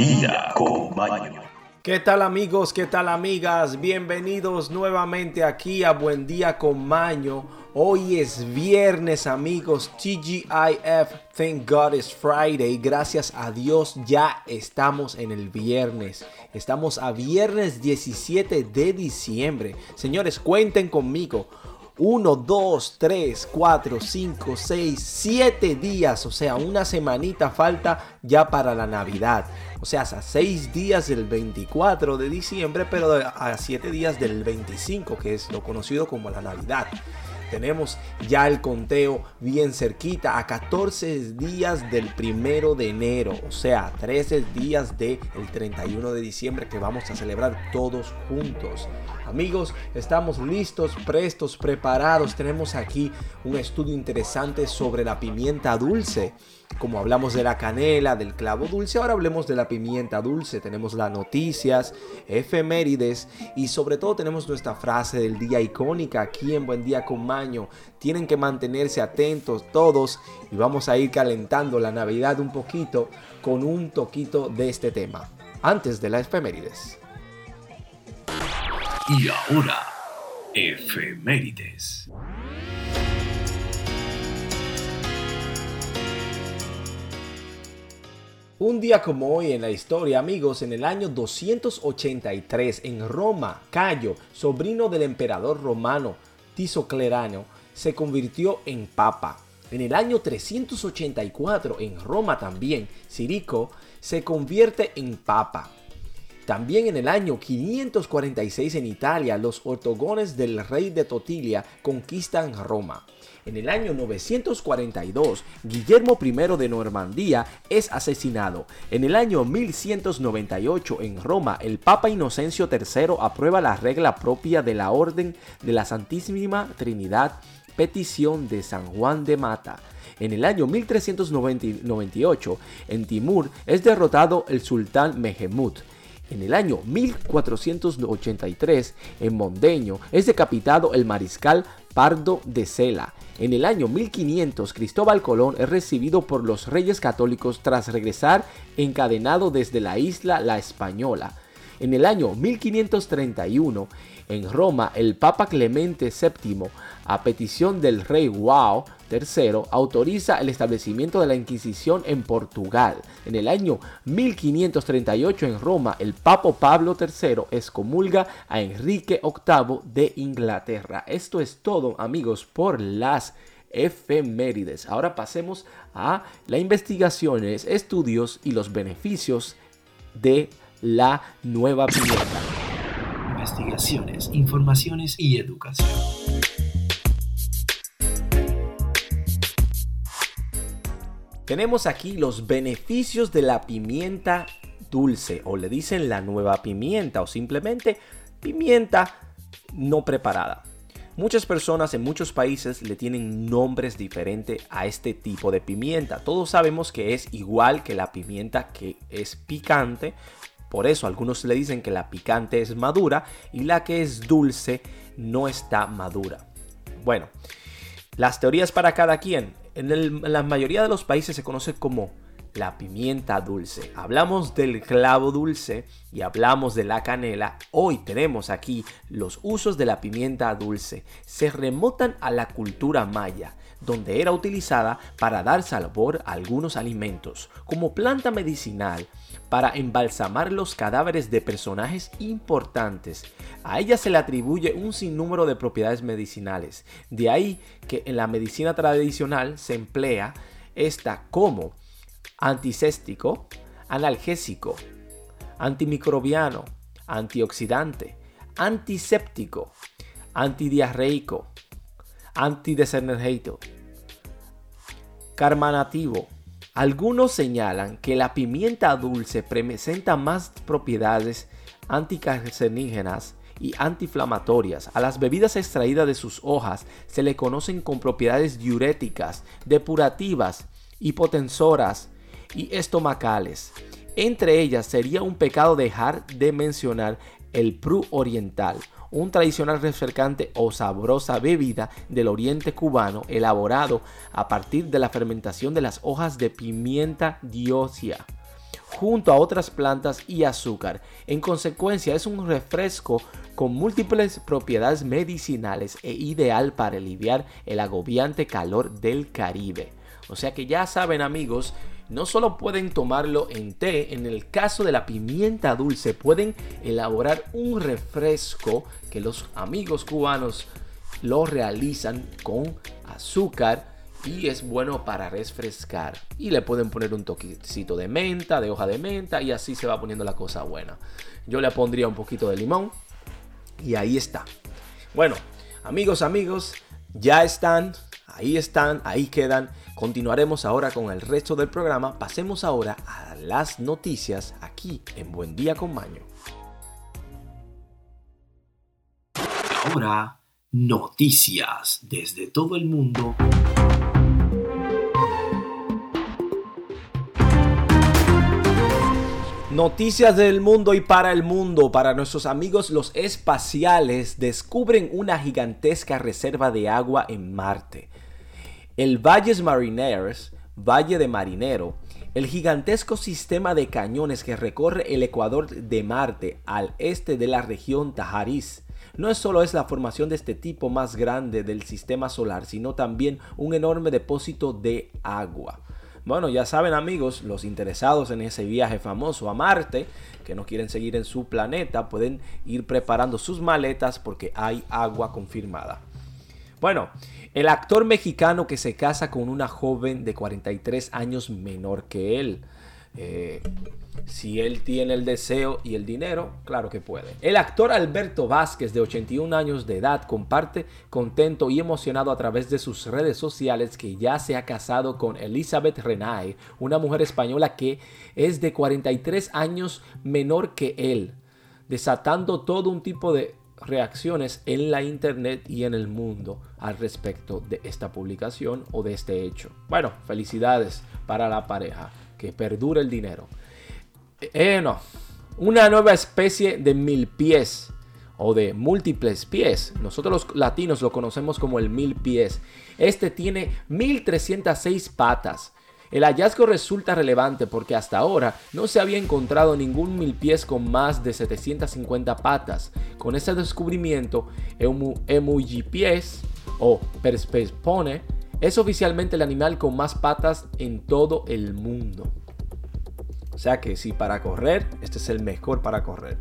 día con Maño. ¿Qué tal amigos? ¿Qué tal amigas? Bienvenidos nuevamente aquí a Buen Día con Maño. Hoy es viernes amigos, TGIF, thank God it's Friday. Gracias a Dios ya estamos en el viernes. Estamos a viernes 17 de diciembre. Señores, cuenten conmigo. 1, 2, 3, 4, 5, 6, 7 días, o sea, una semanita falta ya para la Navidad. O sea, a 6 días del 24 de diciembre, pero a 7 días del 25, que es lo conocido como la Navidad. Tenemos ya el conteo bien cerquita a 14 días del primero de enero, o sea, 13 días del 31 de diciembre que vamos a celebrar todos juntos. Amigos, estamos listos, prestos, preparados. Tenemos aquí un estudio interesante sobre la pimienta dulce. Como hablamos de la canela, del clavo dulce, ahora hablemos de la pimienta dulce. Tenemos las noticias, efemérides y sobre todo tenemos nuestra frase del día icónica aquí en Buen Día con Maño. Tienen que mantenerse atentos todos y vamos a ir calentando la Navidad un poquito con un toquito de este tema. Antes de las efemérides. Y ahora, efemérides. Un día como hoy en la historia, amigos, en el año 283 en Roma, Cayo, sobrino del emperador romano Tisoclerano, se convirtió en papa. En el año 384 en Roma también, Cirico se convierte en papa. También en el año 546 en Italia, los ortogones del rey de Totilia conquistan Roma. En el año 942, Guillermo I de Normandía es asesinado. En el año 1198, en Roma, el Papa Inocencio III aprueba la regla propia de la Orden de la Santísima Trinidad, petición de San Juan de Mata. En el año 1398, en Timur es derrotado el sultán Mehemud. En el año 1483, en Mondeño, es decapitado el mariscal Pardo de Cela. En el año 1500, Cristóbal Colón es recibido por los reyes católicos tras regresar encadenado desde la isla La Española. En el año 1531, en Roma, el Papa Clemente VII, a petición del rey Wow III, autoriza el establecimiento de la Inquisición en Portugal. En el año 1538 en Roma, el Papa Pablo III excomulga a Enrique VIII de Inglaterra. Esto es todo, amigos, por las efemérides. Ahora pasemos a las investigaciones, estudios y los beneficios de la nueva pimienta investigaciones, informaciones y educación. Tenemos aquí los beneficios de la pimienta dulce o le dicen la nueva pimienta o simplemente pimienta no preparada. Muchas personas en muchos países le tienen nombres diferentes a este tipo de pimienta. Todos sabemos que es igual que la pimienta que es picante, por eso algunos le dicen que la picante es madura y la que es dulce no está madura. Bueno, las teorías para cada quien. En, la mayoría de los países se conoce como la pimienta dulce. Hablamos del clavo dulce y hablamos de la canela. Hoy tenemos aquí los usos de la pimienta dulce. Se remontan a la cultura maya donde era utilizada para dar sabor a algunos alimentos, como planta medicinal, para embalsamar los cadáveres de personajes importantes. A ella se le atribuye un sinnúmero de propiedades medicinales, de ahí que en la medicina tradicional se emplea esta como antiséptico, analgésico, antimicrobiano, antioxidante, antiséptico, antidiarreico, antidesenergético, carmanativo. Algunos señalan que la pimienta dulce presenta más propiedades anticarcenígenas y antiinflamatorias. A las bebidas extraídas de sus hojas se le conocen con propiedades diuréticas, depurativas, hipotensoras y estomacales. Entre ellas sería un pecado dejar de mencionar el pru oriental, un tradicional refrescante o sabrosa bebida del oriente cubano elaborado a partir de la fermentación de las hojas de pimienta diosia junto a otras plantas y azúcar. En consecuencia, es un refresco con múltiples propiedades medicinales e ideal para aliviar el agobiante calor del Caribe. O sea que ya saben amigos, no solo pueden tomarlo en té, en el caso de la pimienta dulce pueden elaborar un refresco que los amigos cubanos lo realizan con azúcar y es bueno para refrescar. Y le pueden poner un toquecito de menta, de hoja de menta y así se va poniendo la cosa buena. Yo le pondría un poquito de limón y ahí está. Bueno, amigos, amigos, ya están, ahí están, ahí quedan. Continuaremos ahora con el resto del programa. Pasemos ahora a las noticias aquí en Buen Día con Maño. Ahora, noticias desde todo el mundo Noticias del mundo y para el mundo. Para nuestros amigos los espaciales descubren una gigantesca reserva de agua en Marte. El Valles Marineres, Valle de Marinero, el gigantesco sistema de cañones que recorre el ecuador de Marte al este de la región Tajarís, no es solo es la formación de este tipo más grande del sistema solar, sino también un enorme depósito de agua. Bueno, ya saben amigos, los interesados en ese viaje famoso a Marte, que no quieren seguir en su planeta, pueden ir preparando sus maletas porque hay agua confirmada. Bueno, el actor mexicano que se casa con una joven de 43 años menor que él. Eh, si él tiene el deseo y el dinero, claro que puede. El actor Alberto Vázquez, de 81 años de edad, comparte contento y emocionado a través de sus redes sociales que ya se ha casado con Elizabeth Renay, una mujer española que es de 43 años menor que él, desatando todo un tipo de reacciones en la internet y en el mundo al respecto de esta publicación o de este hecho. Bueno, felicidades para la pareja, que perdure el dinero. Eh, no. Una nueva especie de mil pies o de múltiples pies. Nosotros los latinos lo conocemos como el mil pies. Este tiene 1306 patas. El hallazgo resulta relevante porque hasta ahora no se había encontrado ningún mil pies con más de 750 patas. Con este descubrimiento, Emujipies o Perspespone es oficialmente el animal con más patas en todo el mundo. O sea que si para correr, este es el mejor para correr.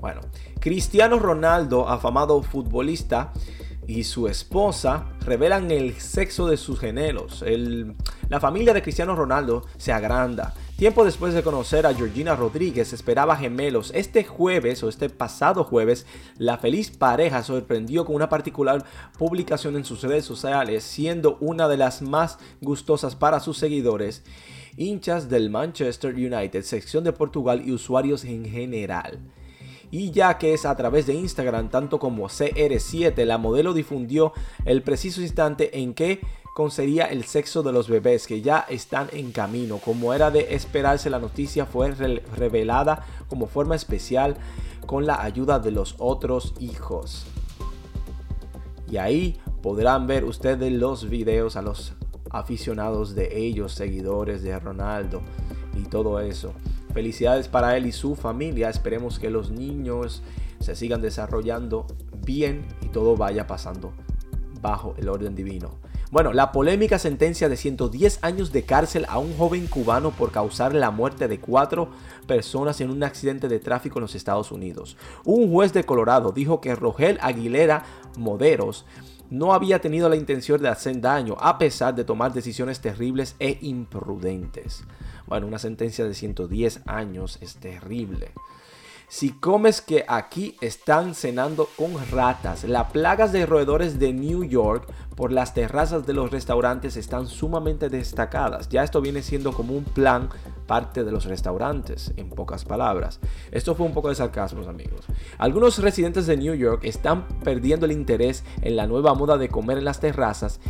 Bueno, Cristiano Ronaldo, afamado futbolista, y su esposa revelan el sexo de sus gemelos. la familia de Cristiano Ronaldo se agranda. Tiempo después de conocer a Georgina Rodríguez, esperaba gemelos. Este jueves o este pasado jueves, la feliz pareja sorprendió con una particular publicación en sus redes sociales, siendo una de las más gustosas para sus seguidores hinchas del Manchester United, sección de Portugal y usuarios en general. Y ya que es a través de Instagram, tanto como CR7, la modelo difundió el preciso instante en que concedía el sexo de los bebés que ya están en camino. Como era de esperarse, la noticia fue revelada como forma especial con la ayuda de los otros hijos. Y ahí podrán ver ustedes los videos a los aficionados de ellos, seguidores de Ronaldo y todo eso. Felicidades para él y su familia. Esperemos que los niños se sigan desarrollando bien y todo vaya pasando bajo el orden divino. Bueno, la polémica sentencia de 110 años de cárcel a un joven cubano por causar la muerte de cuatro personas en un accidente de tráfico en los Estados Unidos. Un juez de Colorado dijo que Rogel Aguilera Moderos no había tenido la intención de hacer daño, a pesar de tomar decisiones terribles e imprudentes. Bueno, una sentencia de 110 años es terrible. Si comes que aquí están cenando con ratas, las plagas de roedores de New York por las terrazas de los restaurantes están sumamente destacadas. Ya esto viene siendo como un plan parte de los restaurantes, en pocas palabras. Esto fue un poco de sarcasmo, amigos. Algunos residentes de New York están perdiendo el interés en la nueva moda de comer en las terrazas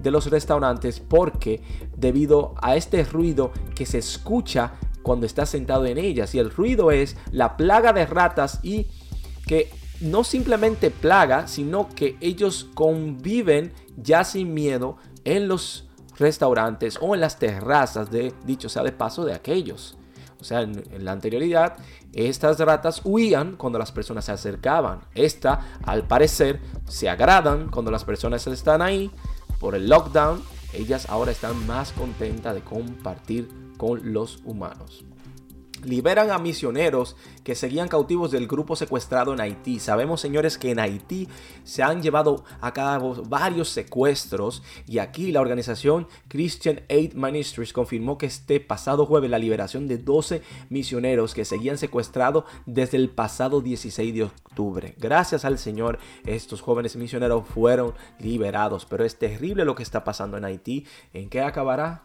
de los restaurantes porque debido a este ruido que se escucha cuando estás sentado en ellas. Y el ruido es la plaga de ratas y que no simplemente plaga, sino que ellos conviven ya sin miedo en los restaurantes o en las terrazas de, dicho sea de paso, de aquellos. O sea, en, la anterioridad, estas ratas huían cuando las personas se acercaban. Esta, al parecer, se agradan cuando las personas están ahí. Por el lockdown, ellas ahora están más contentas de compartir con los humanos liberan a misioneros que seguían cautivos del grupo secuestrado en Haití. Sabemos, señores, que en Haití se han llevado a cabo varios secuestros y aquí la organización Christian Aid Ministries confirmó que este pasado jueves la liberación de 12 misioneros que seguían secuestrados desde el pasado 16 de octubre. Gracias al Señor, estos jóvenes misioneros fueron liberados, pero es terrible lo que está pasando en Haití. ¿En qué acabará?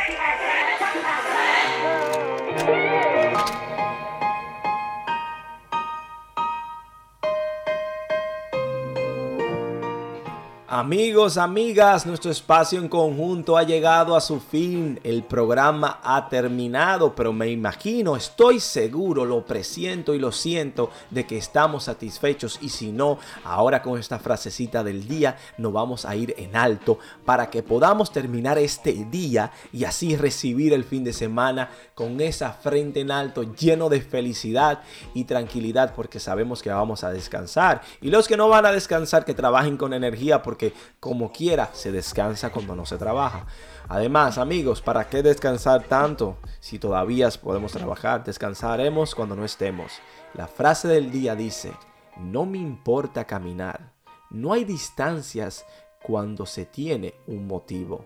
Amigos, amigas, nuestro espacio en conjunto ha llegado a su fin. El programa ha terminado, pero me imagino, estoy seguro, lo presiento y lo siento de que estamos satisfechos y si no, ahora con esta frasecita del día nos vamos a ir en alto para que podamos terminar este día y así recibir el fin de semana con esa frente en alto lleno de felicidad y tranquilidad porque sabemos que vamos a descansar. Y los que no van a descansar, que trabajen con energía porque como quiera se descansa cuando no se trabaja. Además, amigos, ¿para qué descansar tanto si todavía podemos trabajar? Descansaremos cuando no estemos. La frase del día dice, no me importa caminar. No hay distancias cuando se tiene un motivo.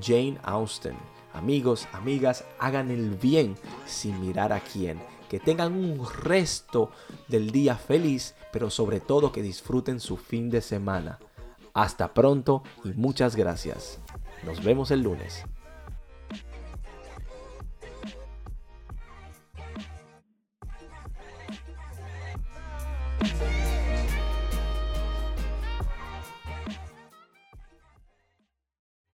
Jane Austen. Amigos, amigas, hagan el bien sin mirar a quién. Que tengan un resto del día feliz, pero sobre todo que disfruten su fin de semana. Hasta pronto y muchas gracias. Nos vemos el lunes.